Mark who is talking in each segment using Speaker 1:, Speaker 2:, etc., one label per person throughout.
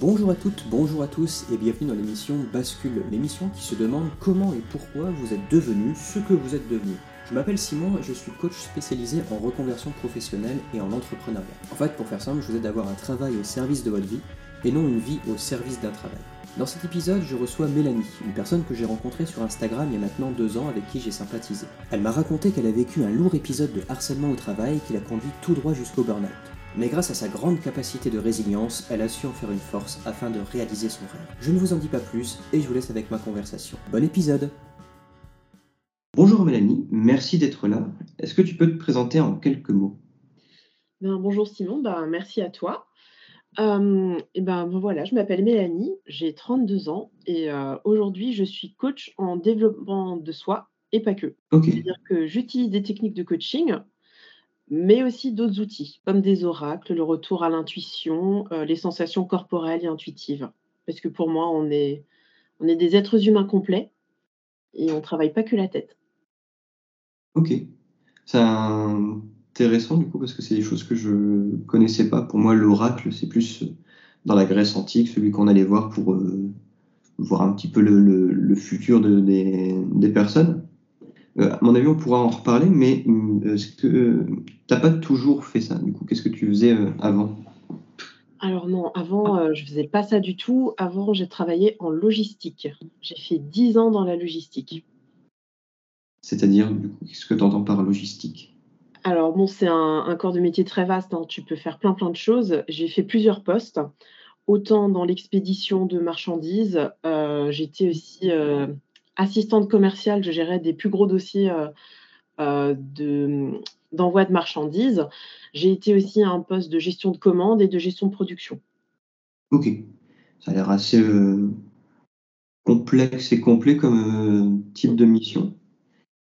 Speaker 1: Bonjour à toutes, bonjour à tous et bienvenue dans l'émission Bascule, l'émission qui se demande comment et pourquoi vous êtes devenu ce que vous êtes devenu. Je m'appelle Simon et je suis coach spécialisé en reconversion professionnelle et en entrepreneuriat. En fait, pour faire simple, je vous aide à avoir un travail au service de votre vie et non une vie au service d'un travail. Dans cet épisode, je reçois Mélanie, une personne que j'ai rencontrée sur Instagram il y a maintenant deux ans avec qui j'ai sympathisé. Elle m'a raconté qu'elle a vécu un lourd épisode de harcèlement au travail qui l'a conduit tout droit jusqu'au burn-out. Mais grâce à sa grande capacité de résilience, elle a su en faire une force afin de réaliser son rêve. Je ne vous en dis pas plus et je vous laisse avec ma conversation. Bon épisode Bonjour Mélanie, merci d'être là. Est-ce que tu peux te présenter en quelques mots?
Speaker 2: Ben, Bonjour Simon, ben, merci à toi. Euh, et ben, voilà, je m'appelle Mélanie, j'ai 32 ans et euh, aujourd'hui je suis coach en développement de soi et pas que. C'est-à-dire que j'utilise des techniques de coaching mais aussi d'autres outils, comme des oracles, le retour à l'intuition, euh, les sensations corporelles et intuitives. Parce que pour moi, on est, des êtres humains complets et on ne travaille pas que la tête.
Speaker 1: Ok. C'est intéressant du coup parce que c'est des choses que je ne connaissais pas. Pour moi, l'oracle, c'est plus dans la Grèce antique, celui qu'on allait voir pour euh, voir un petit peu le, futur des personnes. Euh, à mon avis, on pourra en reparler, mais euh, que euh, tu n'as pas toujours fait ça Du coup, qu'est-ce que tu faisais avant?
Speaker 2: Alors non, avant, je ne faisais pas ça du tout. Avant, j'ai travaillé en logistique. J'ai fait 10 ans dans la logistique.
Speaker 1: C'est-à-dire, du coup, qu'est-ce que tu entends par logistique?
Speaker 2: Alors bon, c'est un, corps de métier très vaste. Hein. Tu peux faire plein plein de choses. J'ai fait plusieurs postes. Autant dans l'expédition de marchandises, j'étais aussi assistante commerciale, je gérais des plus gros dossiers euh, euh, d'envoi de, marchandises. J'ai été aussi à un poste de gestion de commande et de gestion de production.
Speaker 1: Ok, ça a l'air assez euh, complexe et complet comme type de mission.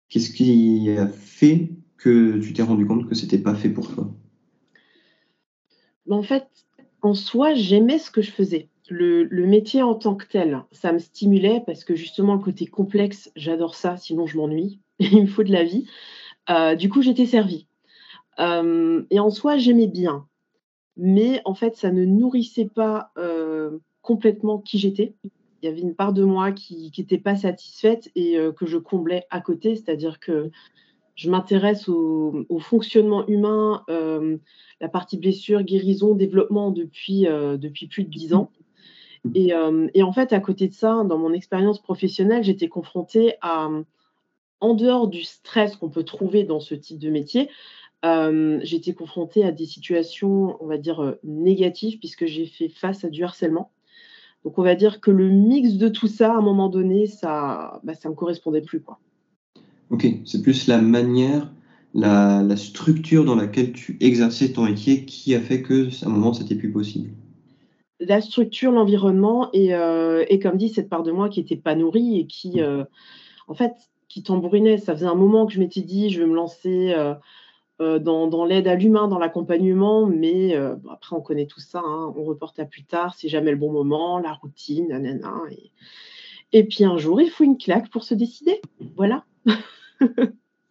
Speaker 1: Qu'est-ce qui a fait que tu t'es rendu compte que c'était pas fait pour toi?
Speaker 2: Ben, En fait, en soi, j'aimais ce que je faisais le, métier en tant que tel, ça me stimulait parce que justement le côté complexe, j'adore ça, sinon je m'ennuie. Il me faut de la vie. Euh, du coup, j'étais servie. Euh, et en soi, j'aimais bien. Mais en fait, ça ne nourrissait pas euh, complètement qui j'étais. Il y avait une part de moi qui n'était pas satisfaite et que je comblais à côté. C'est-à-dire que je m'intéresse au, fonctionnement humain, la partie blessure, guérison, développement depuis, depuis plus de dix ans. Euh, et, en fait, à côté de ça, dans mon expérience professionnelle, j'étais confrontée à, en dehors du stress qu'on peut trouver dans ce type de métier, euh, j'étais confrontée à des situations, on va dire, euh, négatives, puisque j'ai fait face à du harcèlement. Donc, on va dire que le mix de tout ça, à un moment donné, ça ne bah, me correspondait plus. Quoi.
Speaker 1: Ok, c'est plus la manière, la, la, structure dans laquelle tu exerçais ton métier qui a fait que, à un moment, c'était plus possible
Speaker 2: la structure, l'environnement euh, et, comme dit, cette part de moi qui n'était pas nourrie et qui, mmh. euh, en fait, qui tambourinait. Ça faisait un moment que je m'étais dit, je vais me lancer euh, dans, l'aide à l'humain, dans l'accompagnement, mais après, on connaît tout ça, hein. on reporte à plus tard, c'est jamais le bon moment, la routine, nanana. Et, et puis un jour, il faut une claque pour se décider. Voilà.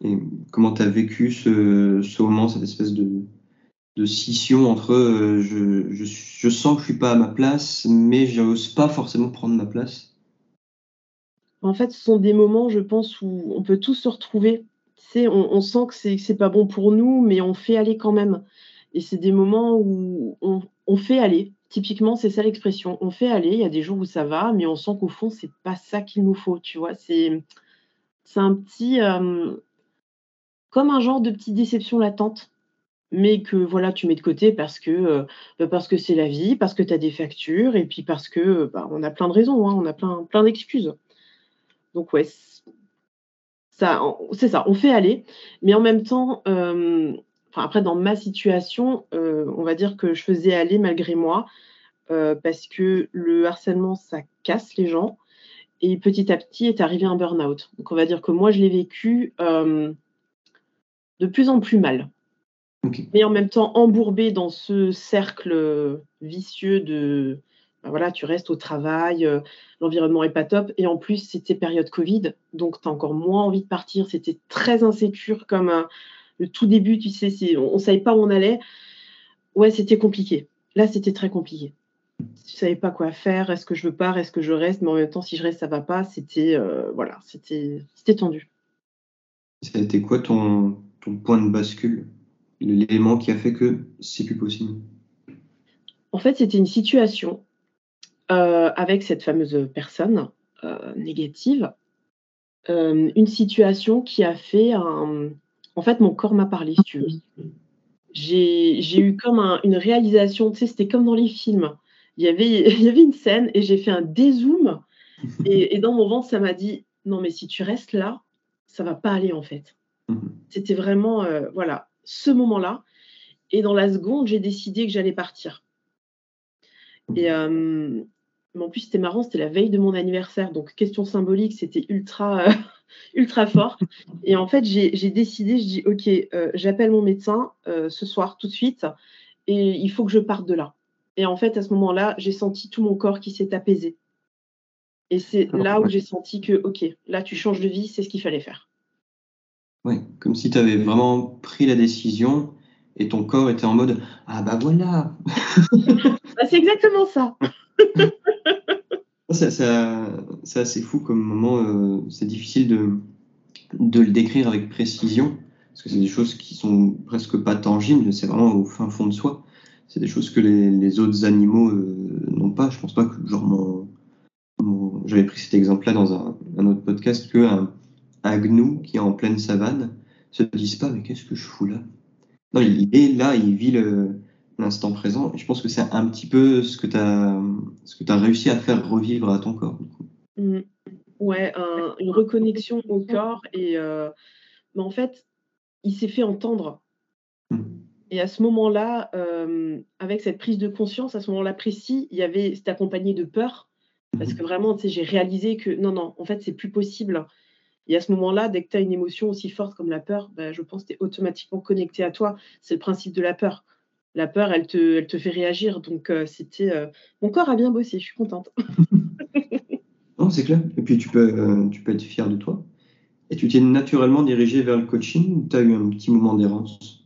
Speaker 1: et comment tu as vécu ce moment, cette espèce de, de scission entre euh, je, je, sens que je suis pas à ma place, mais j'ose pas forcément prendre ma place
Speaker 2: En fait, ce sont des moments, je pense, où on peut tous se retrouver. On, on sent que c'est, c'est pas bon pour nous, mais on fait aller quand même. Et c'est des moments où on, fait aller. Typiquement, c'est ça l'expression. On fait aller. Il y a des jours où ça va, mais on sent qu'au fond, c'est pas ça qu'il nous faut. Tu vois, c'est, c'est un petit, euh, comme un genre de petite déception latente mais que voilà, tu mets de côté parce que euh, bah, parce que c'est la vie, parce que tu as des factures, et puis parce que bah, on a plein de raisons, hein, on a plein, d'excuses. Donc ouais, c'est ça, on fait aller, mais en même temps, euh, après dans ma situation, euh, on va dire que je faisais aller malgré moi, parce que le harcèlement, ça casse les gens, et petit à petit est arrivé un burn-out. Donc on va dire que moi, je l'ai vécu de plus en plus mal. Mais en même temps, embourbé dans ce cercle vicieux de ben voilà, tu restes au travail, euh, l'environnement est pas top. Et en plus, c'était période Covid, donc tu as encore moins envie de partir. C'était très insécure comme le tout début, tu sais, on ne savait pas où on allait. Ouais, c'était compliqué. Là, c'était très compliqué. Je savais pas quoi faire. Est-ce que je veux pas? Est-ce que je reste? Mais en même temps, si je reste, ça va pas. C'était euh, voilà, c'était tendu.
Speaker 1: Ça a été quoi ton, ton point de bascule? L'élément qui a fait que c'est plus possible
Speaker 2: En fait, c'était une situation euh, avec cette fameuse personne euh, négative. une situation qui a fait un. En fait, mon corps m'a parlé, si tu veux j'ai eu comme une réalisation, tu sais, c'était comme dans les films. Il y avait, il y avait une scène et j'ai fait un dézoom et, et dans mon ventre, ça m'a dit non, mais si tu restes là, ça va pas aller en fait. Mhm. C'était vraiment, euh, voilà, ce moment-là. Et dans la seconde, j'ai décidé que j'allais partir. Et euh, mais en plus, c'était marrant, c'était la veille de mon anniversaire. Donc, question symbolique, c'était ultra, euh, ultra fort. Et en fait, j'ai décidé, je dis, OK, euh, j'appelle mon médecin ce soir, tout de suite, et il faut que je parte de là. Et en fait, à ce moment-là, j'ai senti tout mon corps qui s'est apaisé. Et c'est là où j'ai senti que, OK, là, tu changes de vie, c'est ce qu'il fallait faire.
Speaker 1: Oui, comme si tu avais vraiment pris la décision et ton corps était en mode Ah bah voilà
Speaker 2: bah, C'est exactement ça
Speaker 1: c'est assez fou comme moment. Euh, c'est difficile de, de le décrire avec précision parce que c'est des choses qui sont presque pas tangibles. C'est vraiment au fin fond de soi. C'est des choses que les, autres animaux euh, n'ont pas. Je pense pas que genre mon, j'avais pris cet exemple-là dans un, autre podcast que un, gnou qui est en pleine savane se dise pas mais qu'est-ce que je fous là? Non, il est là, il vit l'instant présent. je pense que c'est un petit peu ce que tu as, ce que as réussi à faire revivre à ton corps.
Speaker 2: Mmh. Ouais, une reconnexion au corps. Et euh, mais en fait, il s'est fait entendre. Mmh. Et à ce moment-là, euh, avec cette prise de conscience, à ce moment-là précis, il y avait, c'était accompagné de peur. Parce mmh. que vraiment, j'ai réalisé que non, non, en fait, c'est plus possible. Et à ce moment-là, dès que tu as une émotion aussi forte comme la peur, bah, je pense que tu es automatiquement connecté à toi. C'est le principe de la peur la peur, elle te, fait réagir. Donc, euh, c'était. Euh, mon corps a bien bossé, je suis contente.
Speaker 1: non, c'est clair. Et puis, tu peux, euh, tu peux être fier de toi. Et tu t'es naturellement dirigé vers le coaching ou tu as eu un petit moment d'errance?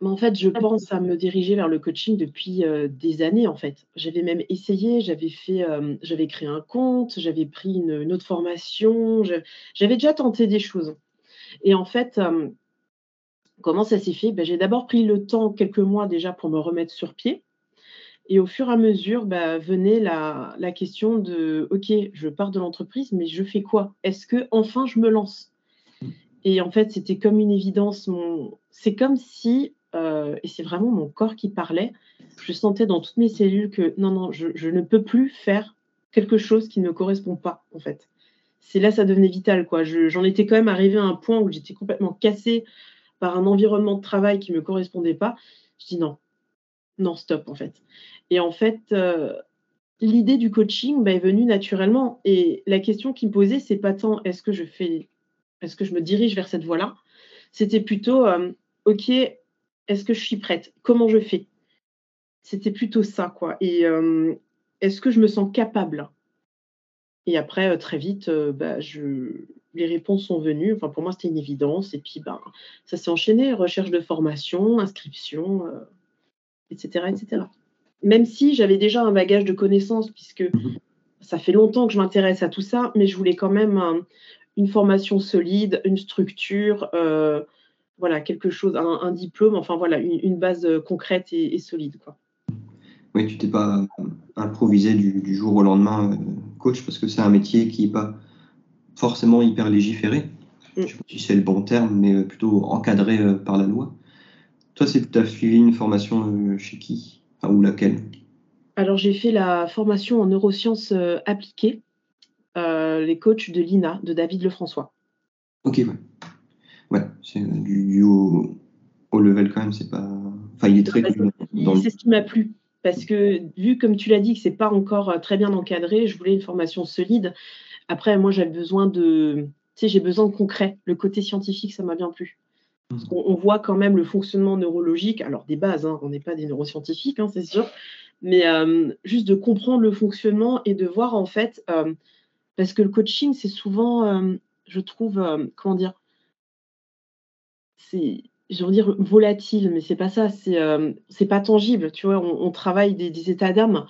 Speaker 2: En fait, je pense à me diriger vers le coaching depuis des années. En fait, j'avais même essayé, j'avais fait, j'avais créé un compte, j'avais pris une, une, autre formation, j'avais déjà tenté des choses. Et en fait, Comment ça s'est fait? Ben, J'ai d'abord pris le temps, quelques mois déjà, pour me remettre sur pied. Et au fur et à mesure, ben, venait la, question de OK, je pars de l'entreprise, mais je fais quoi? Est-ce que enfin je me lance? Et en fait, c'était comme une évidence. C'est comme si, euh, et c'est vraiment mon corps qui parlait, je sentais dans toutes mes cellules que non, non, je, ne peux plus faire quelque chose qui ne correspond pas, en fait. C'est là, ça devenait vital, quoi. J'en étais quand même arrivé à un point où j'étais complètement cassée par un environnement de travail qui ne me correspondait pas, je dis non, non, stop en fait. Et en fait, euh, l'idée du coaching bah, est venue naturellement. Et la question qui me posait, c'est pas tant est-ce que je fais, est-ce que je me dirige vers cette voie-là, c'était plutôt euh, ok, est-ce que je suis prête? Comment je fais? C'était plutôt ça quoi. Et euh, est-ce que je me sens capable? Et après, très vite, bah, je les réponses sont venues. Enfin, pour moi, c'était une évidence. Et puis, ben, ça s'est enchaîné recherche de formation, inscription, etc., euh, etc. Même si j'avais déjà un bagage de connaissances, puisque mhm. ça fait longtemps que je m'intéresse à tout ça, mais je voulais quand même une formation solide, une structure, euh, voilà, quelque chose, un, diplôme, enfin voilà, une, base euh, concrète et, solide, quoi.
Speaker 1: Oui, tu t'es pas improvisé du, du, jour au lendemain coach parce que c'est un métier qui n'est pas forcément hyper légiféré. Mm. Je ne sais pas si c'est le bon terme, mais euh, plutôt encadré euh, par la loi. Toi, tu as suivi une formation euh, chez qui? Ou laquelle?
Speaker 2: Alors, j'ai fait la formation en neurosciences appliquées, les coachs de l'INA, de David Lefrançois.
Speaker 1: Ok, ouais. Ouais, c'est du, haut, level quand même, c'est pas. Enfin, il est très.
Speaker 2: C'est ce qui m'a plu parce que vu comme tu l'as dit que c'est pas encore très bien encadré, je voulais une formation solide après, moi, j'avais besoin de, tu sais, j'ai besoin de concret. Le côté scientifique, ça m'a bien plu. Mmh. on, voit quand même le fonctionnement neurologique, alors des bases, hein, on n'est pas des neuroscientifiques, hein, c'est sûr, mais euh, juste de comprendre le fonctionnement et de voir en fait, euh, parce que le coaching, c'est souvent, euh, je trouve, comment dire, c'est, je dire volatile, mais c'est pas ça, c'est, c'est pas tangible, tu vois, on, travaille des, des états d'âme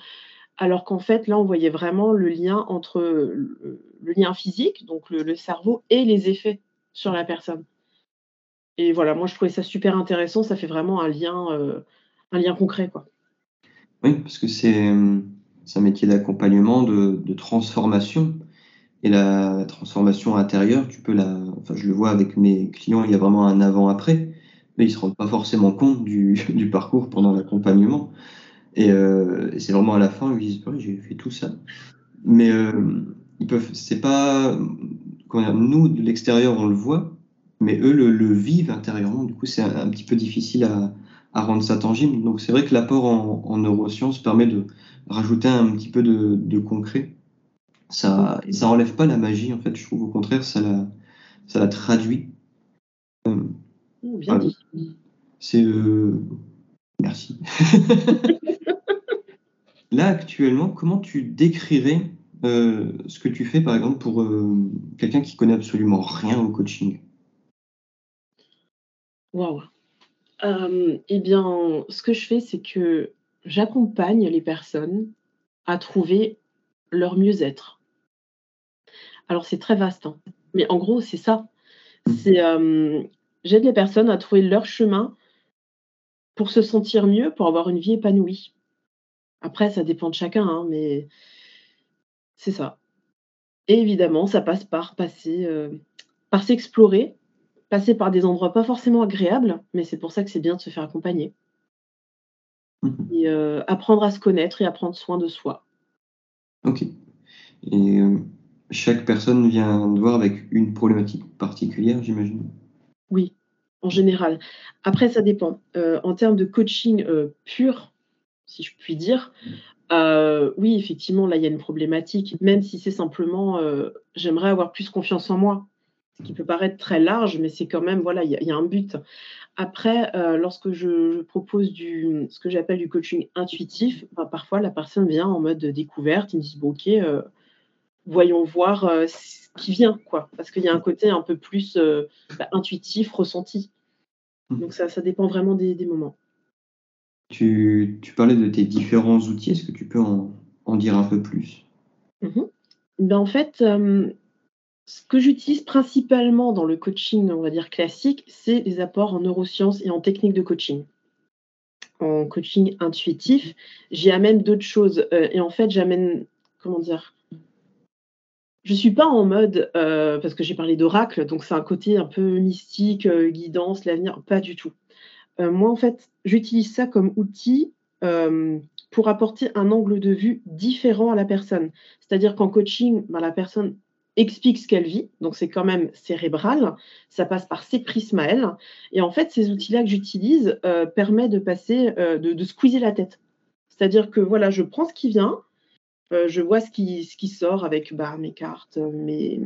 Speaker 2: Alors qu'en fait, là, on voyait vraiment le lien entre le, lien physique, donc le, cerveau, et les effets sur la personne. Et voilà, moi, je trouvais ça super intéressant. Ça fait vraiment un lien, euh, un lien concret, quoi.
Speaker 1: Oui, parce que c'est un métier d'accompagnement, de, transformation. Et la transformation intérieure, tu peux la. Enfin, je le vois avec mes clients, il y a vraiment un avant-après, mais ils ne se rendent pas forcément compte du, parcours pendant l'accompagnement. Et, euh, c'est vraiment à la fin, ils disent j'ai fait tout ça. Mais euh, ils peuvent. C'est pas. nous, de l'extérieur, on le voit, mais eux le, vivent intérieurement. Du coup, c'est un, petit peu difficile à, rendre ça tangible. Donc, c'est vrai que l'apport en, en neurosciences permet de rajouter un petit peu de concret ça, ça enlève pas la magie, en fait, je trouve. Au contraire, ça la, ça la traduit.
Speaker 2: Euh, oh, bien dit.
Speaker 1: C'est. Euh, merci. Là, actuellement, comment tu décrirais euh, ce que tu fais, par exemple, pour quelqu'un qui connaît absolument rien au coaching?
Speaker 2: Waouh. eh bien, ce que je fais, c'est que j'accompagne les personnes à trouver leur mieux-être. Alors c'est très vaste, hein. mais en gros c'est ça. Mmh. C'est j'aide les personnes à trouver leur chemin pour se sentir mieux, pour avoir une vie épanouie. Après, ça dépend de chacun, hein, mais c'est ça. Et évidemment, ça passe par passer, par s'explorer, passer par des endroits pas forcément agréables, mais c'est pour ça que c'est bien de se faire accompagner. Mmh et apprendre à se connaître et à prendre soin de soi.
Speaker 1: Ok. Et chaque personne vient de voir avec une problématique particulière, j'imagine.
Speaker 2: Oui, en général. Après, ça dépend. Euh, en termes de coaching euh, pur, si je puis dire, euh, oui, effectivement, là, il y a une problématique, même si c'est simplement j'aimerais avoir plus confiance en moi, ce qui peut paraître très large, mais c'est quand même, voilà, il y, a un but. Après, lorsque je, propose du, ce que j'appelle du coaching intuitif, bah, parfois la personne vient en mode découverte, ils me disent, bon, ok, voyons voir euh, ce qui vient, quoi. Parce qu'il y a un côté un peu plus euh, bah, intuitif, ressenti. Mmh. Donc ça, ça dépend vraiment des, moments.
Speaker 1: Tu, parlais de tes différents outils, est-ce que tu peux en, dire un peu plus?
Speaker 2: Mmh ben, En fait, euh, ce que j'utilise principalement dans le coaching, on va dire classique, c'est les apports en neurosciences et en technique de coaching. En coaching intuitif, j'y amène d'autres choses. et en fait, j'amène, comment dire, je suis pas en mode, euh, parce que j'ai parlé d'oracle, donc c'est un côté un peu mystique, euh, guidance, l'avenir, pas du tout. Euh, moi, en fait, j'utilise ça comme outil pour apporter un angle de vue différent à la personne. C'est-à-dire qu'en coaching, ben, la personne explique ce qu'elle vit, donc c'est quand même cérébral, ça passe par ses prismes à elle. Et en fait, ces outils-là que j'utilise permettent de passer, de, de squeezer la tête. C'est-à-dire que voilà, je prends ce qui vient, euh, je vois ce qui, ce qui sort avec bah, mes cartes, mes,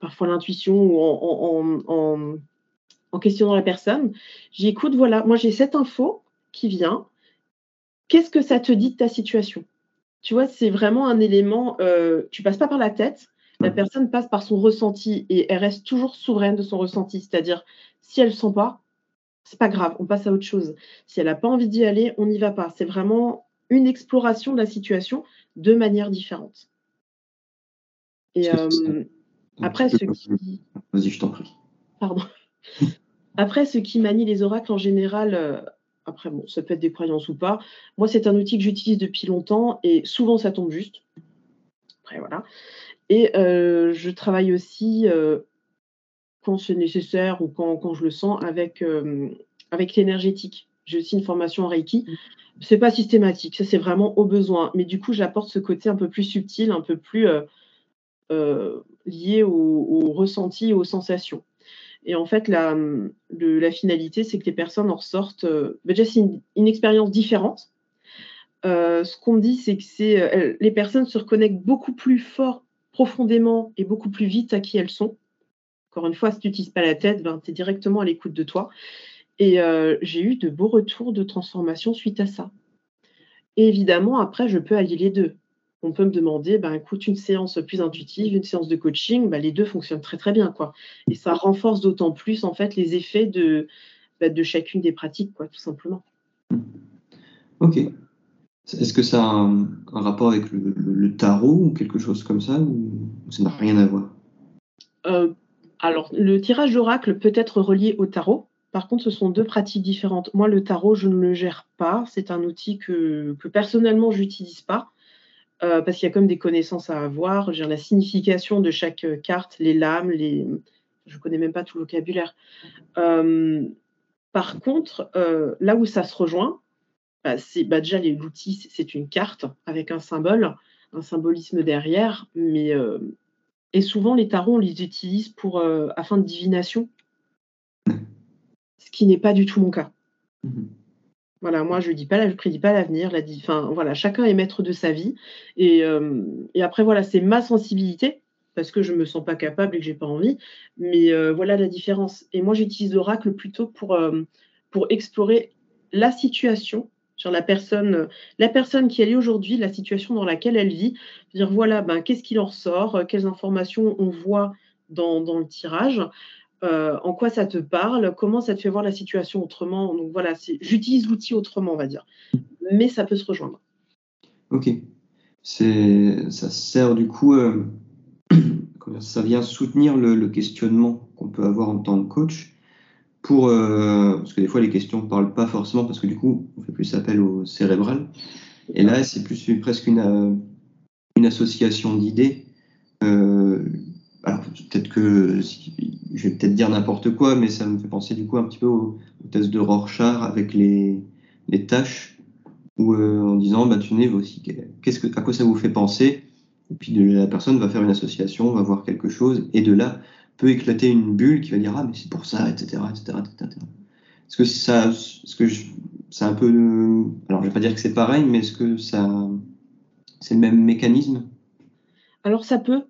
Speaker 2: parfois l'intuition ou en, en, en, questionnant la personne. J'écoute, voilà, moi j'ai cette info qui vient. Qu'est-ce que ça te dit de ta situation? Tu vois, c'est vraiment un élément, euh, tu passes pas par la tête, la personne passe par son ressenti et elle reste toujours souveraine de son ressenti. C'est-à-dire, si elle ne sent pas, c'est pas grave, on passe à autre chose. Si elle n'a pas envie d'y aller, on n'y va pas. C'est vraiment une exploration de la situation de manière différente. Et euh, après, ce qui.
Speaker 1: Vas-y, je t'en prie.
Speaker 2: Pardon. après, ce qui manie les oracles en général, euh, après, bon, ça peut être des croyances ou pas. Moi, c'est un outil que j'utilise depuis longtemps et souvent ça tombe juste. Après, voilà. Et euh, je travaille aussi quand c'est nécessaire ou quand, quand, je le sens avec, avec l'énergétique. J'ai aussi une formation en Reiki. C'est pas systématique, ça c'est vraiment au besoin. Mais du coup, j'apporte ce côté un peu plus subtil, un peu plus euh, euh, lié au, ressenti, aux sensations. Et en fait, la, la finalité, c'est que les personnes en ressortent. Euh, bah, déjà, c'est une, expérience différente. ce qu'on me dit, c'est que c'est, les personnes se reconnectent beaucoup plus fort, profondément et beaucoup plus vite à qui elles sont. Encore une fois, si tu n'utilises pas la tête, ben, tu es directement à l'écoute de toi. Et euh, j'ai eu de beaux retours de transformation suite à ça. Et évidemment, après, je peux allier les deux. On peut me demander, ben, écoute, une séance plus intuitive, une séance de coaching, ben, les deux fonctionnent très très bien. Quoi. Et ça renforce d'autant plus en fait les effets de, ben, de chacune des pratiques, quoi, tout simplement.
Speaker 1: Ok. Est-ce que ça a un, rapport avec le, tarot ou quelque chose comme ça, ou ça n'a rien à voir?
Speaker 2: Euh, Alors, le tirage d'oracle peut être relié au tarot. Par contre, ce sont deux pratiques différentes. Moi, le tarot, je ne le gère pas. C'est un outil que, personnellement, je n'utilise pas. Euh, parce qu'il y a comme des connaissances à avoir. J'ai la signification de chaque carte, les lames, les... je ne connais même pas tout le vocabulaire. Euh, par contre, là où ça se rejoint, bah, c'est bah, déjà l'outil, c'est une carte avec un symbole, un symbolisme derrière, et souvent les tarots on les utilise pour afin de divination, qui n'est pas du tout mon cas. Mmh voilà, moi je dis pas, je prédis pas l'avenir, la, enfin voilà, chacun est maître de sa vie. Et, et après voilà, c'est ma sensibilité parce que je me sens pas capable et que j'ai pas envie, mais voilà la différence. Et moi j'utilise l'oracle plutôt pour pour explorer la situation sur la personne, la personne qui elle est aujourd'hui, la situation dans laquelle elle vit, dire voilà, ben, qu'est-ce qui en ressort, quelles informations on voit dans, le tirage, euh, en quoi ça te parle, comment ça te fait voir la situation autrement? Donc voilà, j'utilise l'outil autrement, on va dire. Mais ça peut se rejoindre.
Speaker 1: Ok. Ça sert du coup, euh, ça vient soutenir le questionnement qu'on peut avoir en tant que coach pour euh, parce que des fois les questions ne parlent pas forcément parce que du coup on fait plus appel au cérébral et là c'est plus presque une, une association d'idées que je vais peut-être dire n'importe quoi mais ça me fait penser du coup un petit peu au, test de Rorschach avec les, les tâches où en disant bah tu aussi qu'est-ce que à quoi ça vous fait penser? Et puis la personne va faire une association va voir quelque chose et de là peut éclater une bulle qui va dire ah mais c'est pour ça, etc., etc., etc. Est-ce que ça, ce que c'est un peu, alors je vais pas dire que c'est pareil, mais est-ce que ça, c'est le même mécanisme?
Speaker 2: Alors ça peut.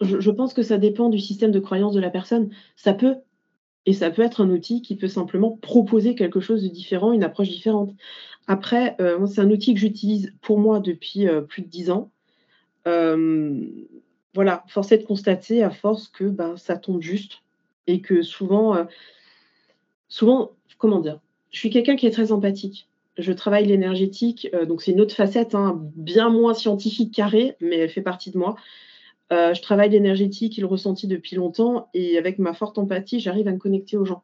Speaker 2: Je, pense que ça dépend du système de croyance de la personne. Ça peut, et ça peut être un outil qui peut simplement proposer quelque chose de différent, une approche différente. Après, euh, c'est un outil que j'utilise pour moi depuis euh, plus de dix ans. Euh, voilà, force est de constater à force que ben, ça tombe juste et que souvent, souvent, comment dire, je suis quelqu'un qui est très empathique. Je travaille l'énergétique, donc c'est une autre facette, hein, bien moins scientifique carré, mais elle fait partie de moi. Euh, je travaille l'énergétique et le ressenti depuis longtemps, et avec ma forte empathie, j'arrive à me connecter aux gens.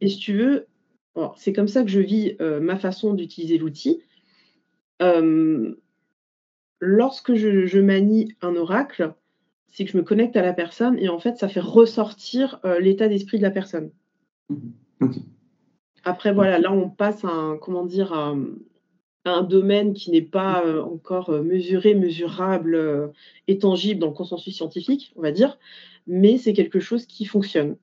Speaker 2: Et si tu veux, c'est comme ça que je vis ma façon d'utiliser l'outil lorsque je, manie un oracle, c'est que je me connecte à la personne et en fait, ça fait ressortir euh, l'état d'esprit de la personne. Après, voilà, là, on passe à un, comment dire, un domaine qui n'est pas euh, encore euh, mesuré, mesurable et tangible dans le consensus scientifique, on va dire, mais c'est quelque chose qui fonctionne.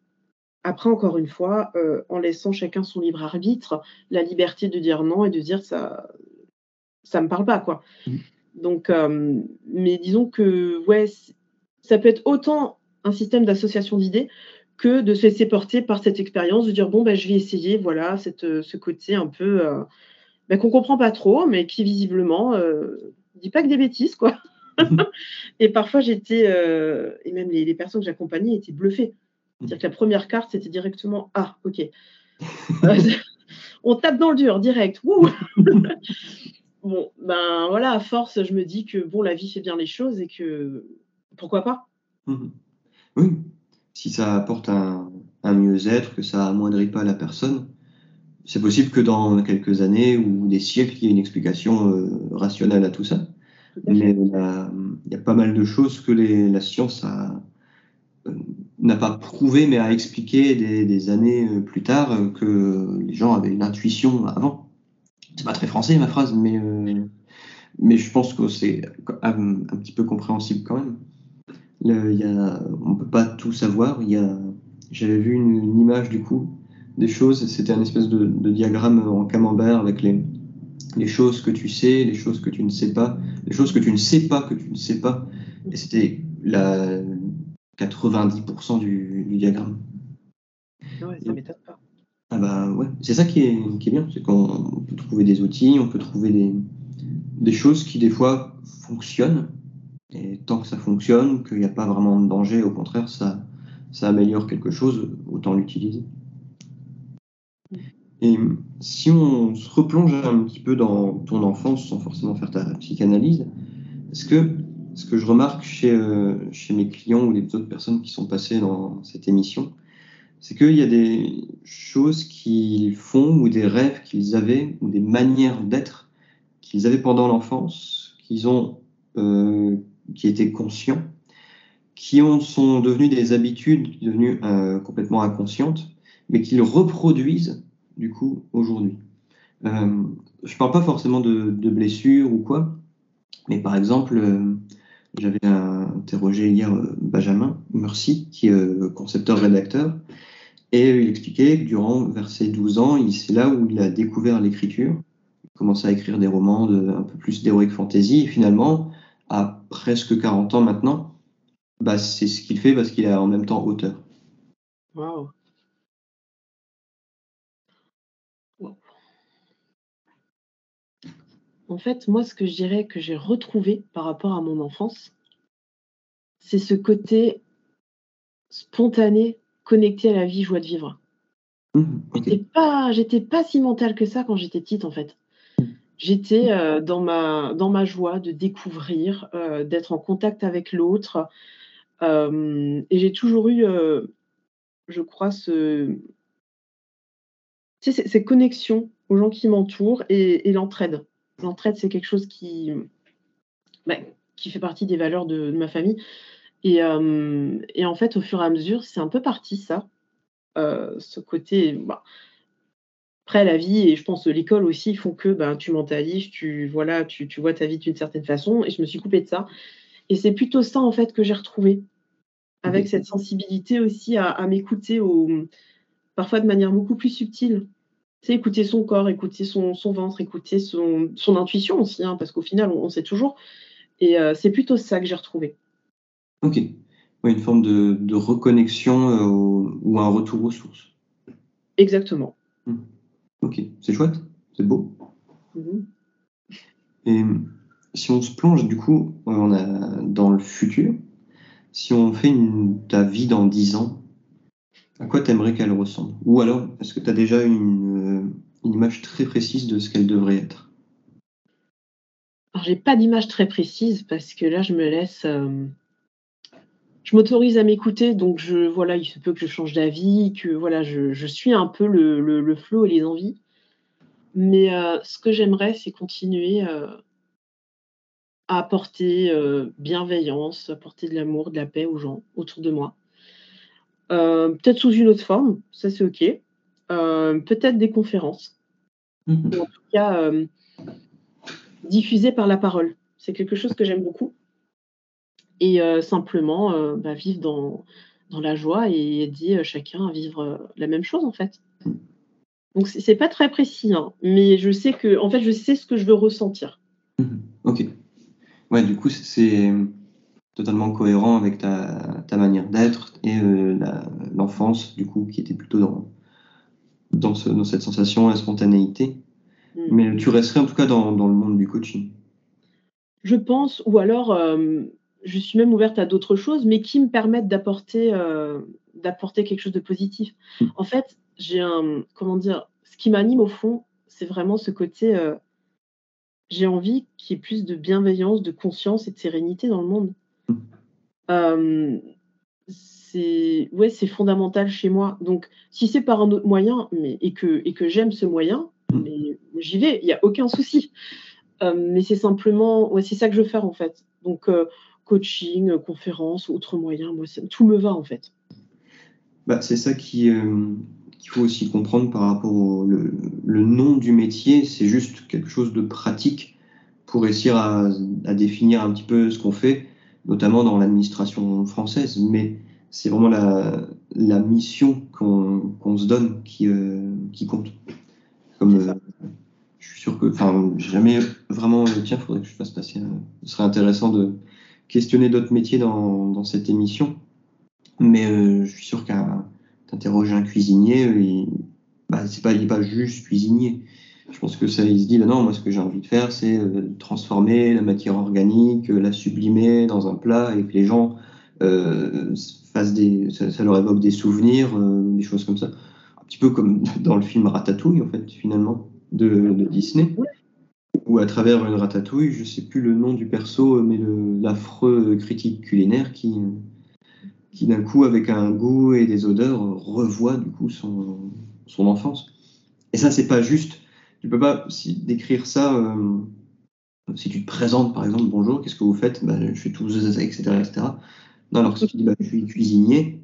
Speaker 2: Après, encore une fois, en laissant chacun son libre arbitre, la liberté de dire non et de dire ça, ça me parle pas, quoi. Mmh. Donc, euh, mais disons que ouais, ça peut être autant un système d'association d'idées que de se laisser porter par cette expérience, de dire bon, ben, je vais essayer, voilà, cette, euh, ce côté un peu euh, ben, qu'on comprend pas trop, mais qui visiblement euh, dit pas que des bêtises, quoi. et parfois j'étais, et même les, personnes que j'accompagnais étaient bluffées. C'est-à-dire que la première carte, c'était directement Ah, ok. on tape dans le dur, direct. bon, ben voilà, à force, je me dis que bon, la vie fait bien les choses et que pourquoi pas
Speaker 1: mmh Oui, si ça apporte un, mieux-être, que ça amoindrit pas la personne, c'est possible que dans quelques années ou des siècles, il y ait une explication euh, rationnelle à tout ça. Mais il y a pas mal de choses que la science euh, n'a pas prouvé, mais a expliqué des, des années euh, plus tard que les gens avaient une intuition avant c'est pas très français ma phrase, mais, euh, mais je pense que c'est un, petit peu compréhensible quand même. Le, y a, on peut pas tout savoir. J'avais vu une, image du coup des choses, c'était un espèce de, diagramme en camembert avec les, les choses que tu sais, les choses que tu ne sais pas, les choses que tu ne sais pas que tu ne sais pas. Et c'était la 90% du, du diagramme.
Speaker 2: Ouais, ça m'étonne pas.
Speaker 1: Ah bah ouais, c'est ça qui est, qui est bien, c'est qu'on peut trouver des outils, on peut trouver des, des choses qui des fois fonctionnent, et tant que ça fonctionne, qu'il n'y a pas vraiment de danger, au contraire, ça, ça améliore quelque chose, autant l'utiliser. Et si on se replonge un petit peu dans ton enfance sans forcément faire ta psychanalyse, est-ce que ce que je remarque chez, euh, chez mes clients ou les autres personnes qui sont passées dans cette émission, c'est qu'il y a des choses qu'ils font ou des rêves qu'ils avaient ou des manières d'être qu'ils avaient pendant l'enfance, qu'ils ont, euh, qui étaient conscients, qui ont, sont devenus des habitudes devenues euh, complètement inconscientes, mais qu'ils reproduisent du coup aujourd'hui. Euh, je parle pas forcément de, blessures ou quoi, mais par exemple, euh, j'avais interrogé hier euh, Benjamin Murcy, qui est concepteur-rédacteur, et il expliquait que durant vers ses 12 ans, c'est là où il a découvert l'écriture, commencé à écrire des romans de, un peu plus d'heroic fantasy, et finalement, à presque 40 ans maintenant, bah, c'est ce qu'il fait parce qu'il est en même temps auteur.
Speaker 2: Wow. En fait, moi, ce que je dirais que j'ai retrouvé par rapport à mon enfance, c'est ce côté spontané, connecté à la vie, joie de vivre. Mmh, j'étais pas, j'étais pas si mentale que ça quand j'étais petite, en fait. J'étais euh, dans, ma, dans ma joie de découvrir, euh, d'être en contact avec l'autre. Euh, et j'ai toujours eu, je crois, ce, ces connexions aux gens qui m'entourent et l'entraide. L'entraide, c'est quelque chose qui, bah, qui fait partie des valeurs de, ma famille. Euh, et, en fait, au fur et à mesure, c'est un peu parti ça, euh, ce côté. Bah, après, la vie et je pense l'école aussi font que ben, tu mentalises, tu, voilà, tu, tu vois ta vie d'une certaine façon. Et je me suis coupée de ça. Et c'est plutôt ça, en fait, que j'ai retrouvé, avec cette sensibilité aussi à, à m'écouter, parfois de manière beaucoup plus subtile c'est écouter son corps, écouter son, ventre, écouter son, intuition aussi, hein, parce qu'au final, on, sait toujours. Et euh, c'est plutôt ça que j'ai retrouvé.
Speaker 1: Ok. une forme de, reconnexion euh, ou un retour aux sources.
Speaker 2: Exactement.
Speaker 1: Hmm. Ok, c'est chouette, c'est beau. Mhm. Et si on se plonge du coup on a, dans le futur, si on fait une, ta vie dans 10 ans, à quoi t'aimerais qu'elle ressemble? Ou alors, est-ce que tu as déjà une, euh, une, image très précise de ce qu'elle devrait être?
Speaker 2: Alors, j'ai pas d'image très précise parce que là, je me laisse. Euh, je m'autorise à m'écouter, donc je, voilà, il se peut que je change d'avis, que voilà, je, suis un peu le, le, flot et les envies. Mais euh, ce que j'aimerais, c'est continuer à apporter bienveillance, apporter de l'amour, de la paix aux gens autour de moi. Euh, peut-être sous une autre forme, ça c'est OK. Euh, peut-être des conférences. Mhm. en tout cas, euh, diffusées par la parole. C'est quelque chose que j'aime beaucoup. Et simplement bah, vivre dans, dans la joie et aider chacun à vivre la même chose en fait. Donc c'est pas très précis, hein, mais je sais que en fait je sais ce que je veux ressentir.
Speaker 1: Mhm. Ok. Ouais, du coup c'est totalement cohérent avec ta, ta manière d'être et euh, l'enfance, du coup, qui était plutôt dans, dans, ce, dans cette sensation, la spontanéité. Mm. Mais tu resterais en tout cas dans, dans, le monde du coaching.
Speaker 2: Je pense, ou alors euh, je suis même ouverte à d'autres choses, mais qui me permettent d'apporter euh, d'apporter quelque chose de positif. Mm. En fait, j'ai un, comment dire, ce qui m'anime au fond, c'est vraiment ce côté, j'ai envie qu'il y ait plus de bienveillance, de conscience et de sérénité dans le monde. Euh, c'est ouais, c'est fondamental chez moi. Donc, si c'est par un autre moyen, mais et que et que j'aime ce moyen, mm. j'y vais, il n'y a aucun souci. Euh, mais c'est simplement, ouais, c'est ça que je veux faire en fait. Donc, euh, coaching, conférence, autre moyen, moi, tout me va en fait.
Speaker 1: Bah, c'est ça qui qu'il faut aussi comprendre par rapport au le, le nom du métier. C'est juste quelque chose de pratique pour réussir à, à définir un petit peu ce qu'on fait notamment dans l'administration française, mais c'est vraiment la, la mission qu'on se donne qui, euh, qui compte. Comme, euh, je suis sûr que, enfin, jamais vraiment, euh, tiens, faudrait que je fasse passer. ce serait intéressant de questionner d'autres métiers dans, dans, cette émission, mais je suis sûr qu'à t'interroger un cuisinier, il, bah, c'est pas, il n'est pas juste cuisinier. Je pense que ça, il se dit, bah non, moi, ce que j'ai envie de faire, c'est euh, transformer la matière organique, euh, la sublimer dans un plat et que les gens euh, fassent des, ça, leur évoque des souvenirs, des choses comme ça. petit peu comme dans le film Ratatouille, en fait, finalement, de, Disney, où à travers une ratatouille, je sais plus le nom du perso, mais l'affreux critique culinaire qui, qui d'un coup, avec un goût et des odeurs, revoit du coup son, son enfance. Et ça, c'est pas juste. Tu peux pas décrire ça. Euh, si tu te présentes, par exemple, bonjour, qu'est-ce que vous faites? Ben, Je suis tout, etc., etc. Non, alors si tu dis, bah, je suis cuisinier,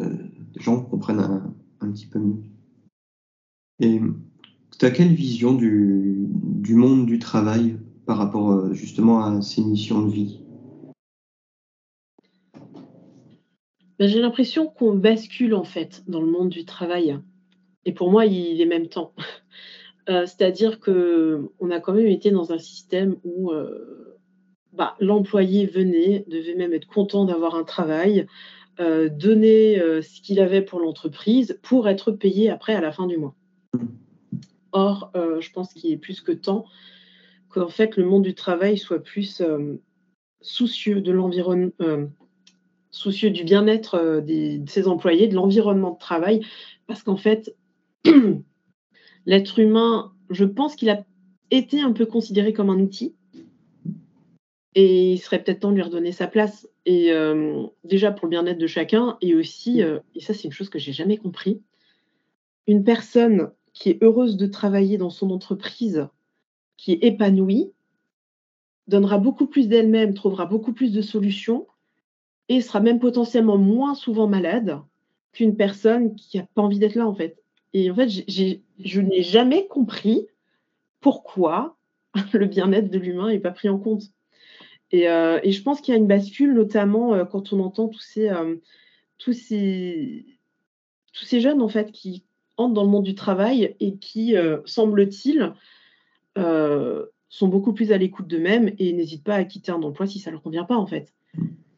Speaker 1: euh, les gens comprennent un, un, petit peu mieux. Et tu as quelle vision du, du, monde du travail par rapport euh, justement à ces missions de vie?
Speaker 2: Ben, J'ai l'impression qu'on bascule en fait dans le monde du travail. Et pour moi, il est même temps. Euh, c'est-à-dire qu'on a quand même été dans un système où euh, bah, l'employé venait, devait même être content d'avoir un travail, euh, donner ce qu'il avait pour l'entreprise pour être payé après à la fin du mois. Or, je pense qu'il est plus que temps qu'en fait le monde du travail soit plus soucieux de l'environnement, soucieux du bien-être de ses employés, de l'environnement de travail, parce qu'en fait, l'être humain, je pense qu'il a été un peu considéré comme un outil. Et il serait peut-être temps de lui redonner sa place. Et euh, déjà pour le bien-être de chacun, et aussi, euh, et ça c'est une chose que j'ai jamais compris, une personne qui est heureuse de travailler dans son entreprise, qui est épanouie, donnera beaucoup plus d'elle-même, trouvera beaucoup plus de solutions, et sera même potentiellement moins souvent malade qu'une personne qui n'a pas envie d'être là en fait. Et en fait, je n'ai jamais compris pourquoi le bien-être de l'humain n'est pas pris en compte. Et, euh, je pense qu'il y a une bascule, notamment euh, quand on entend tous ces, euh, tous, ces, tous ces jeunes en fait qui entrent dans le monde du travail et qui, semble-t-il, sont beaucoup plus à l'écoute d'eux-mêmes et n'hésitent pas à quitter un emploi si ça ne leur convient pas en fait.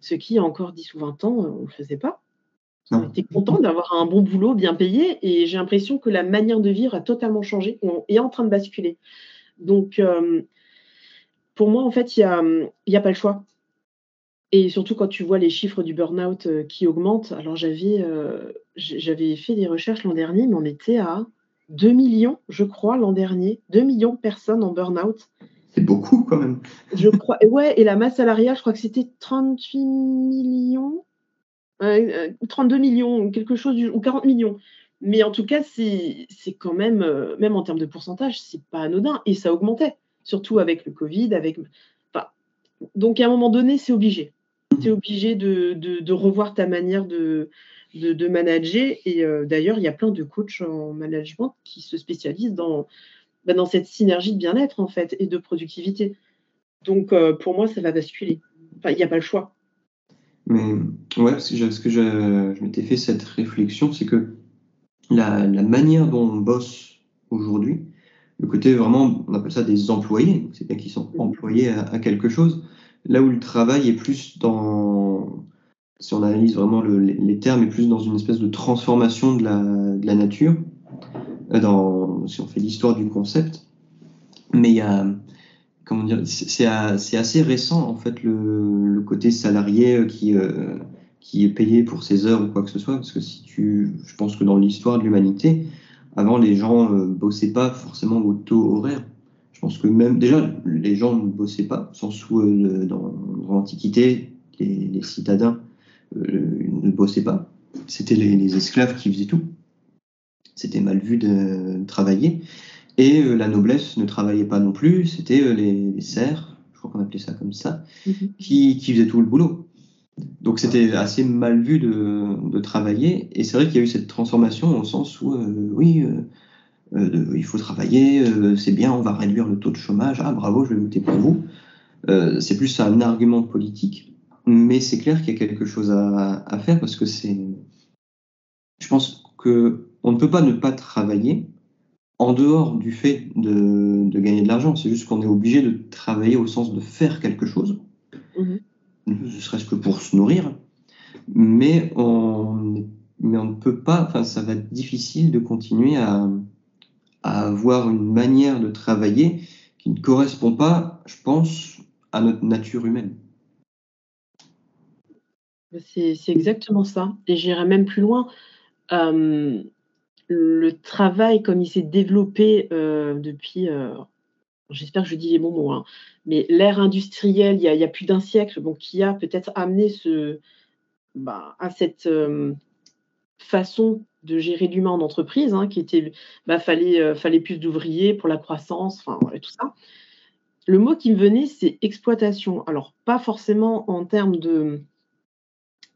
Speaker 2: Ce qui, il y a encore 10 ou 20 ans, on ne le faisait pas. On était content d'avoir un bon boulot bien payé et j'ai l'impression que la manière de vivre a totalement changé et est en train de basculer. Donc, euh, pour moi, en fait, il n'y a, a, pas le choix. Et surtout quand tu vois les chiffres du burn-out euh, qui augmentent. Alors, j'avais euh, j'avais fait des recherches l'an dernier, mais on était à 2 millions, je crois, l'an dernier. 2 millions de personnes en burn-out.
Speaker 1: C'est beaucoup quand même.
Speaker 2: Je crois. Ouais, et la masse salariale, je crois que c'était 38 millions. 32 millions, quelque chose, ou 40 millions. Mais en tout cas, c'est quand même, euh, même en termes de pourcentage, c'est pas anodin. Et ça augmentait, surtout avec le Covid. Avec... donc à un moment donné, c'est obligé. Tu es obligé de, revoir ta manière de, manager. Et euh, d'ailleurs, il y a plein de coachs en management qui se spécialisent dans, bah, cette synergie de bien-être, en fait, et de productivité. Donc, euh, pour moi, ça va basculer. Il n'y a pas le choix.
Speaker 1: Mais ouais, ce que je, m'étais fait cette réflexion, c'est que la, manière dont on bosse aujourd'hui, le côté vraiment, on appelle ça des employés, c'est bien qu'ils sont employés à, quelque chose, là où le travail est plus dans, si on analyse vraiment les termes, est plus dans une espèce de transformation de la, de la nature, euh, dans, si on fait l'histoire du concept, mais il y a, comment dire, c'est assez récent en fait le, côté salarié euh, qui, euh, qui est payé pour ses heures ou quoi que ce soit, parce que si tu, je pense que dans l'histoire de l'humanité, avant les gens ne euh, bossaient pas forcément au taux horaire. Je pense que même déjà les gens ne bossaient pas, sans sous dans, l'Antiquité, les, citadins ne bossaient pas. C'était les, esclaves qui faisaient tout. C'était mal vu de travailler. Et euh, la noblesse ne travaillait pas non plus, c'était euh, les, serfs, je crois qu'on appelait ça comme ça, mhm. qui, qui, faisaient tout le boulot. Donc c'était assez mal vu de, de travailler. Et c'est vrai qu'il y a eu cette transformation au sens où, euh, oui, il faut travailler, c'est bien, on va réduire le taux de chômage, ah bravo, je vais voter pour vous. c'est plus un argument politique, mais c'est clair qu'il y a quelque chose à, à faire parce que c'est. Je pense que on ne peut pas ne pas travailler, en dehors du fait de, gagner de l'argent. C'est juste qu'on est obligé de travailler au sens de faire quelque chose, mhm. ne serait-ce que pour se nourrir. Mais on, mais on ne peut pas, enfin, ça va être difficile de continuer à, avoir une manière de travailler qui ne correspond pas, je pense, à notre nature humaine.
Speaker 2: C'est exactement ça. Et j'irai même plus loin. Euh, le travail comme il s'est développé, heu, depuis, heu, j'espère que je dis les bons mots, hein, mais l'ère industrielle, il y a plus d'un siècle, donc qui a peut-être amené ce bah, à cette, hem, façon de gérer l'humain en entreprise, hein, qui était bah, fallait, fallait plus d'ouvriers pour la croissance, enfin, tout ça. Le mot qui me venait, c'est exploitation. Alors, pas forcément en termes de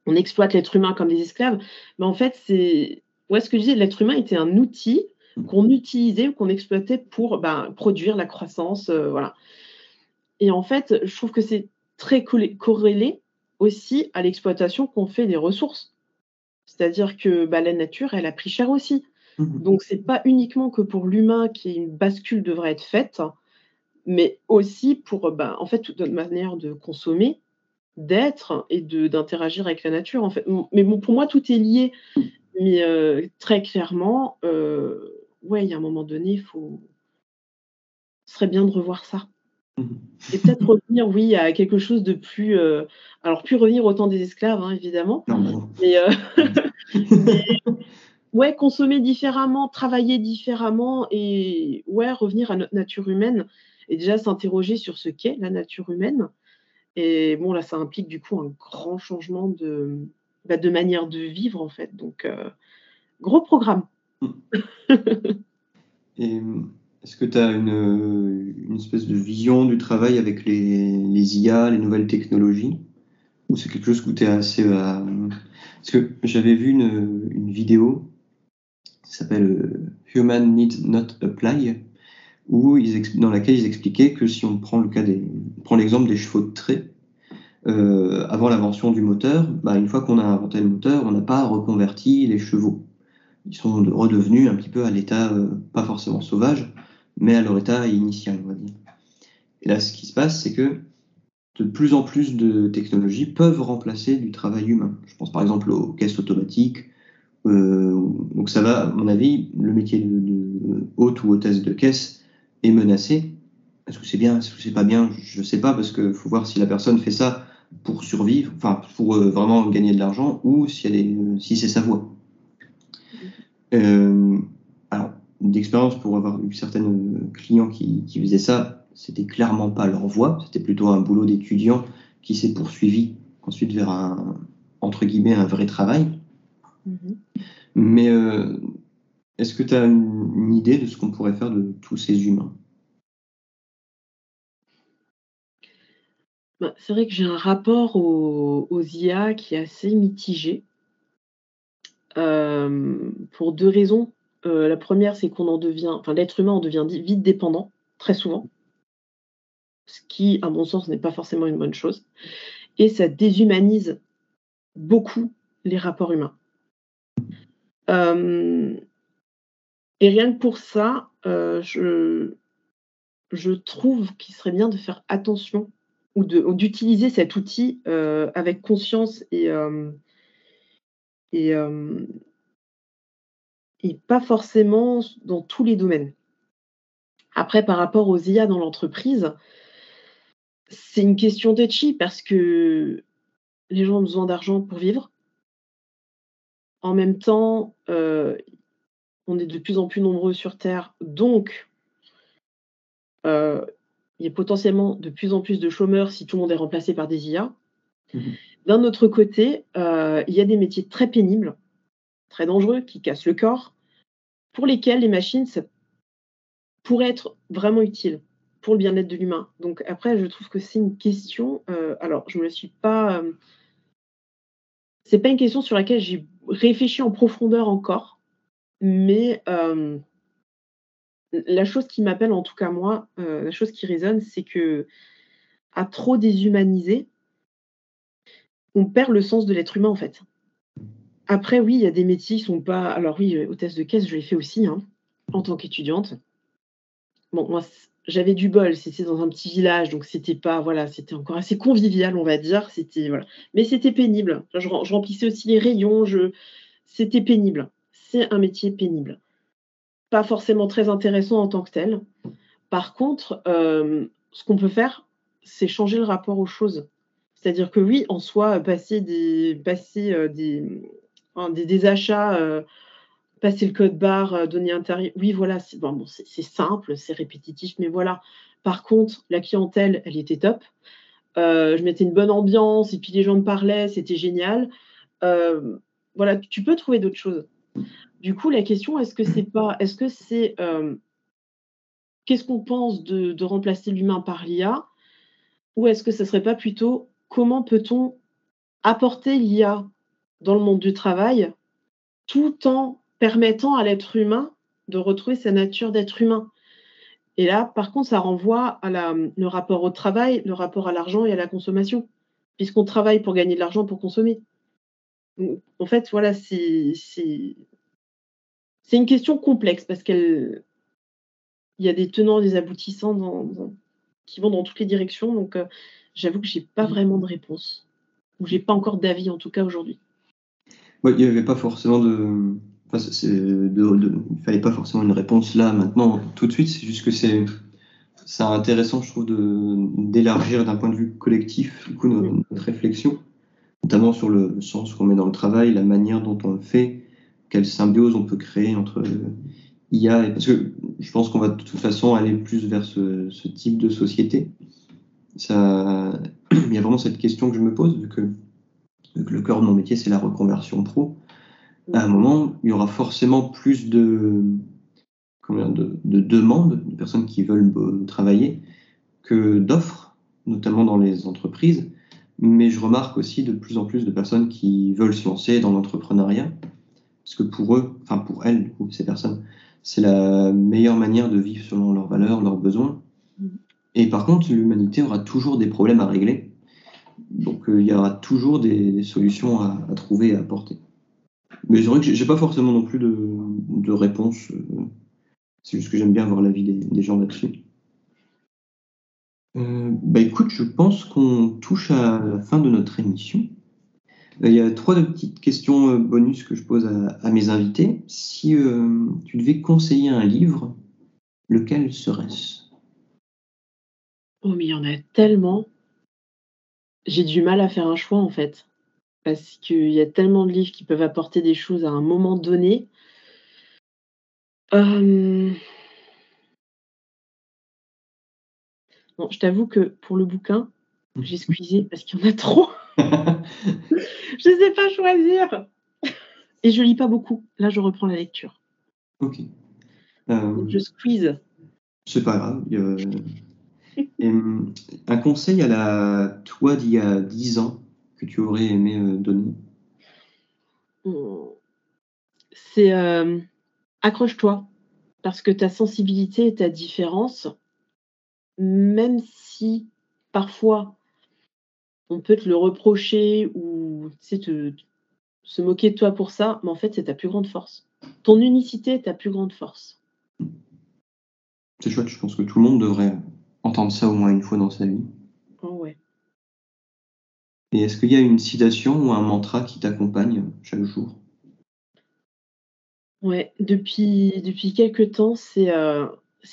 Speaker 2: on exploite l'être humain comme des esclaves, mais en fait, c'est ouais, ce que je disais, l'être humain était un outil qu'on utilisait ou qu'on exploitait pour, ben, produire la croissance, heu, voilà. Et en fait, je trouve que c'est très corrélé aussi à l'exploitation qu'on fait des ressources. C'est-à-dire que, bah, la nature, elle a pris cher aussi.
Speaker 1: Mmh
Speaker 2: Donc c'est pas uniquement que pour l'humain qu'une bascule devrait être faite, mais aussi pour, bah, en fait, toute notre manière de consommer, d'être et d'interagir avec la nature, en fait. Mmh, mais bon, pour moi, tout est lié, mais heu, très clairement, heu, ouais, il y a un moment donné, il faut ce serait bien de revoir ça.
Speaker 1: Mmh
Speaker 2: et peut-être revenir, oui, à quelque chose de plus, heu, alors plus revenir au temps des esclaves, hein, évidemment,
Speaker 1: Non, non.
Speaker 2: mais mais ouais, consommer différemment, travailler différemment et ouais, revenir à notre nature humaine et déjà s'interroger sur ce qu'est la nature humaine. Et bon, là, ça implique du coup un grand changement de, bah, de manière de vivre, en fait, donc heu, gros programme.
Speaker 1: Mmh, est-ce que tu as une, une espèce de vision du travail avec les les IA, les nouvelles technologies? Ou c'est quelque chose où tu es assez, hem parce que j'avais vu une, une vidéo qui s'appelle, heu, Human Need Not Apply, où ils dans laquelle ils expliquaient que si on prend le cas des on prend l'exemple des chevaux de trait, heu, avant l'invention du moteur, bah, une fois qu'on a inventé le moteur, on n'a pas reconverti les chevaux. Ils sont de redevenus un petit peu à l'état, heu, pas forcément sauvage, mais à leur état initial, on va dire. Et là, ce qui se passe, c'est que de plus en plus de technologies peuvent remplacer du travail humain. Je pense par exemple aux caisses automatiques. Euh, donc ça va, à mon avis, le métier de, de hôte ou hôtesse de caisse est menacé. Est-ce que c'est bien, est-ce que c'est pas bien? Je ne sais pas parce qu'il faut voir si la personne fait ça pour survivre, enfin pour euh, vraiment gagner de l'argent ou si, elle est, euh, si c'est sa voix. Euh, alors, d'expérience pour avoir eu certains clients qui, qui faisaient ça, c'était clairement pas leur voie, c'était plutôt un boulot d'étudiant qui s'est poursuivi ensuite vers un, entre guillemets, un vrai travail.
Speaker 2: Mmh
Speaker 1: Mais euh, est-ce que tu as une, une idée de ce qu'on pourrait faire de tous ces humains?
Speaker 2: Bah, c'est vrai que j'ai un rapport aux IA qui est assez mitigé. Hem, pour 2 raisons. Heu, la première, c'est qu'on en devient enfin l'être humain en devient vite dépendant, très souvent. Ce qui, à mon sens, n'est pas forcément une bonne chose et ça déshumanise beaucoup les rapports humains. Hem et rien que pour ça, je trouve qu'il serait bien de faire attention ou d'utiliser cet outil, heu, avec conscience et hem et hem et pas forcément dans tous les domaines. Après par rapport aux IA dans l'entreprise, c'est une question touchy parce que les gens ont besoin d'argent pour vivre. En même temps, on est de plus en plus nombreux sur terre, donc il y a potentiellement de plus en plus de chômeurs si tout le monde est remplacé par des IA.
Speaker 1: Mmh
Speaker 2: D'un autre côté, heu, il y a des métiers très pénibles, très dangereux, qui cassent le corps, pour lesquels les machines, ça pourrait être vraiment utile pour le bien-être de l'humain. Donc après, je trouve que c'est une question, heu, alors je me la suis pas, hem c'est pas une question sur laquelle j'ai réfléchi en profondeur encore, mais l la chose qui m'appelle, en tout cas moi, heu, la chose qui résonne, c'est qu'à trop déshumaniser on perd le sens de l'être humain, en fait. Après oui, il y a des métiers qui sont pas alors oui, heu, hôtesse de caisse, je l'ai fait aussi, hein, en tant qu'étudiante. Moi, j'avais du bol, c'était dans un petit village, donc c'était pas voilà, c'était encore assez convivial, on va dire, c'était voilà. Mais c'était pénible. Je rem je remplissais aussi les rayons, c'était pénible. C'est un métier pénible. Pas forcément très intéressant en tant que tel. Par contre, hem, ce qu'on peut faire, c'est changer le rapport aux choses. C'est-à-dire que oui, en soi, passer des des achats, heu passer le code barre, donner un tarif. Oui, voilà, c'est simple, c'est répétitif, mais voilà. Par contre, la clientèle, elle était top. je mettais une bonne ambiance et puis les gens me parlaient, c'était génial. voilà, tu peux trouver d'autres choses. Du coup, la question, est-ce que c'est pas, est-ce que c'est, qu'est-ce qu'on pense de, remplacer l'humain par l'IA, ou est-ce que ce serait pas plutôt comment peut-on apporter l'IA dans le monde du travail tout en permettant à l'être humain de retrouver sa nature d'être humain? Et là, par contre, ça renvoie à le rapport au travail, le rapport à l'argent et à la consommation, puisqu'on travaille pour gagner de l'argent pour consommer. en fait, voilà, c'est une question complexe parce qu'il y a des tenants, des aboutissants qui vont dans toutes les directions. Donc, euh, j'avoue que je n'ai pas vraiment de réponse, ou j'ai pas encore d'avis en tout cas aujourd'hui
Speaker 1: il n'y avait pas forcément de. Enfin, de, il fallait pas forcément une réponse là, maintenant, tout de suite. C'est juste que c'est, c'est intéressant, je trouve, d'élargir d'un point de vue collectif du coup, notre, réflexion, notamment sur le sens qu'on met dans le travail, la manière dont on le fait, quelle symbiose on peut créer entre IA et. Parce que je pense qu'on va de toute façon aller plus vers ce, type de société. Il y a vraiment cette question que je me pose, vu que le cœur de mon métier, c'est la reconversion pro, à un moment, il y aura forcément plus de, de, de demandes, de personnes qui veulent euh, travailler, que d'offres, notamment dans les entreprises. Mais je remarque aussi de plus en plus de personnes qui veulent se lancer dans l'entrepreneuriat, parce que pour eux, enfin pour elles, du coup, ces personnes, c'est la meilleure manière de vivre selon leurs valeurs, leurs besoins. Mm. Et par contre, l'humanité aura toujours des problèmes à régler donc euh, il y aura toujours des, solutions à, trouver et à apporter. Mais c'est vrai que j'ai pas forcément non plus de, de réponse. Euh, c'est juste que j'aime bien avoir l'avis des, des gens là-dessus. Euh, bah écoute, je pense qu'on touche à la fin de notre émission. Il y a trois petites questions bonus que je pose à, mes invités. Si tu devais conseiller un livre, lequel serait-ce?
Speaker 2: Oh, mais il y en a tellement. J'ai du mal à faire un choix en fait, parce qu'il y a tellement de livres qui peuvent apporter des choses à un moment donné. je t'avoue que pour le bouquin, j'ai squeezé parce qu'il y en a trop. je ne sais pas choisir. Et je lis pas beaucoup. Là, je reprends la lecture.
Speaker 1: Ok.
Speaker 2: Je squeeze.
Speaker 1: C'est pas grave. Hum, un conseil à la toi d'il y a 10 ans que tu aurais aimé euh, donner?
Speaker 2: C'est euh, accroche-toi, parce que ta sensibilité et ta différence, même si parfois on peut te le reprocher ou te, se moquer de toi pour ça, mais en fait c'est ta plus grande force. Ton unicité est ta plus grande force.
Speaker 1: C'est chouette, je pense que tout le monde devrait entendre ça au moins une fois dans sa vie.
Speaker 2: Oh ouais.
Speaker 1: Et est-ce qu'il y a une citation ou un mantra qui t'accompagne chaque jour?
Speaker 2: Ouais, depuis, depuis quelques temps, c'est euh,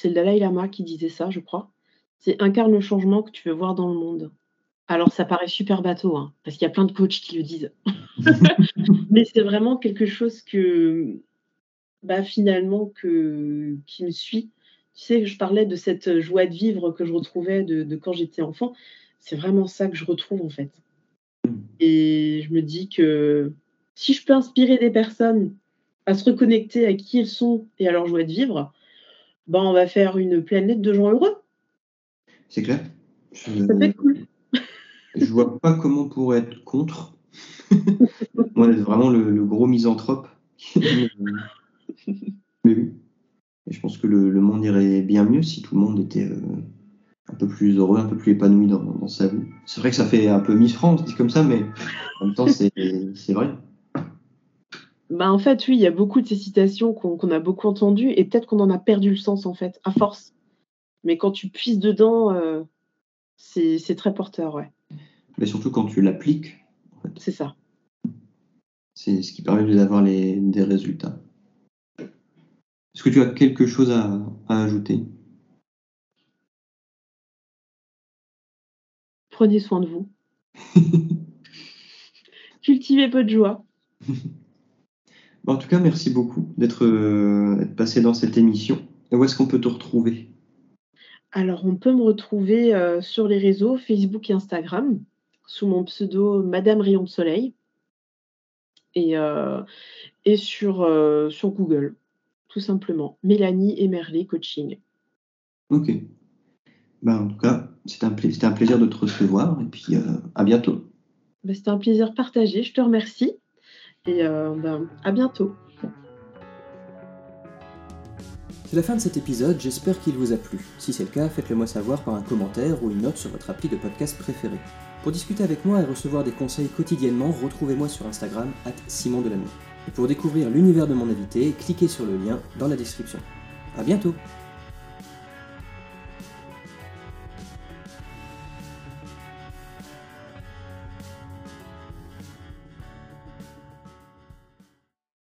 Speaker 2: le Dalai Lama qui disait ça, je crois. C'est incarne le changement que tu veux voir dans le monde. Alors ça paraît super bateau, hein, parce qu'il y a plein de coachs qui le disent. Mais c'est vraiment quelque chose que, bah, finalement, que, qui me suit tu sais, je parlais de cette joie de vivre que je retrouvais de, quand j'étais enfant. C'est vraiment ça que je retrouve en fait. Et je me dis que si je peux inspirer des personnes à se reconnecter à qui elles sont et à leur joie de vivre, ben on va faire une planète de gens heureux.
Speaker 1: C'est clair.
Speaker 2: Ça peut être cool.
Speaker 1: Je vois pas comment on pourrait être contre. Moi, vraiment le, le gros misanthrope. Mais oui. Et je pense que le, monde irait bien mieux si tout le monde était euh, un peu plus heureux, un peu plus épanoui dans, sa vie. C'est vrai que ça fait un peu Miss France, dit comme ça, mais en même temps, c'est vrai.
Speaker 2: Bah en fait, oui, il y a beaucoup de ces citations qu'on a beaucoup entendues et peut-être qu'on en a perdu le sens, en fait, à force. Mais quand tu puisses dedans, euh, c'est très porteur, ouais.
Speaker 1: Mais surtout quand tu l'appliques.
Speaker 2: C'est ça.
Speaker 1: C'est ce qui permet d'avoir des résultats. Est-ce que tu as quelque chose à, ajouter?
Speaker 2: Prenez soin de vous. Cultivez peu de joie.
Speaker 1: En tout cas, merci beaucoup d'être passé dans cette émission. Et où est-ce qu'on peut te retrouver?
Speaker 2: Alors, on peut me retrouver sur les réseaux Facebook et Instagram sous mon pseudo Madame Rayon de Soleil et, et sur, sur Google, tout simplement. Mélanie Emerlé Coaching.
Speaker 1: Ok. Ben, en tout cas, c'était un, un, plaisir de te recevoir et puis à bientôt.
Speaker 2: Ben, c'était un plaisir partagé, je te remercie et ben, à bientôt.
Speaker 1: C'est la fin de cet épisode, j'espère qu'il vous a plu. Si c'est le cas, faites-le moi savoir par un commentaire ou une note sur votre appli de podcast préféré. Pour discuter avec moi et recevoir des conseils quotidiennement, retrouvez-moi sur Instagram, at Simon. Et pour découvrir l'univers de mon invité, cliquez sur le lien dans la description. A bientôt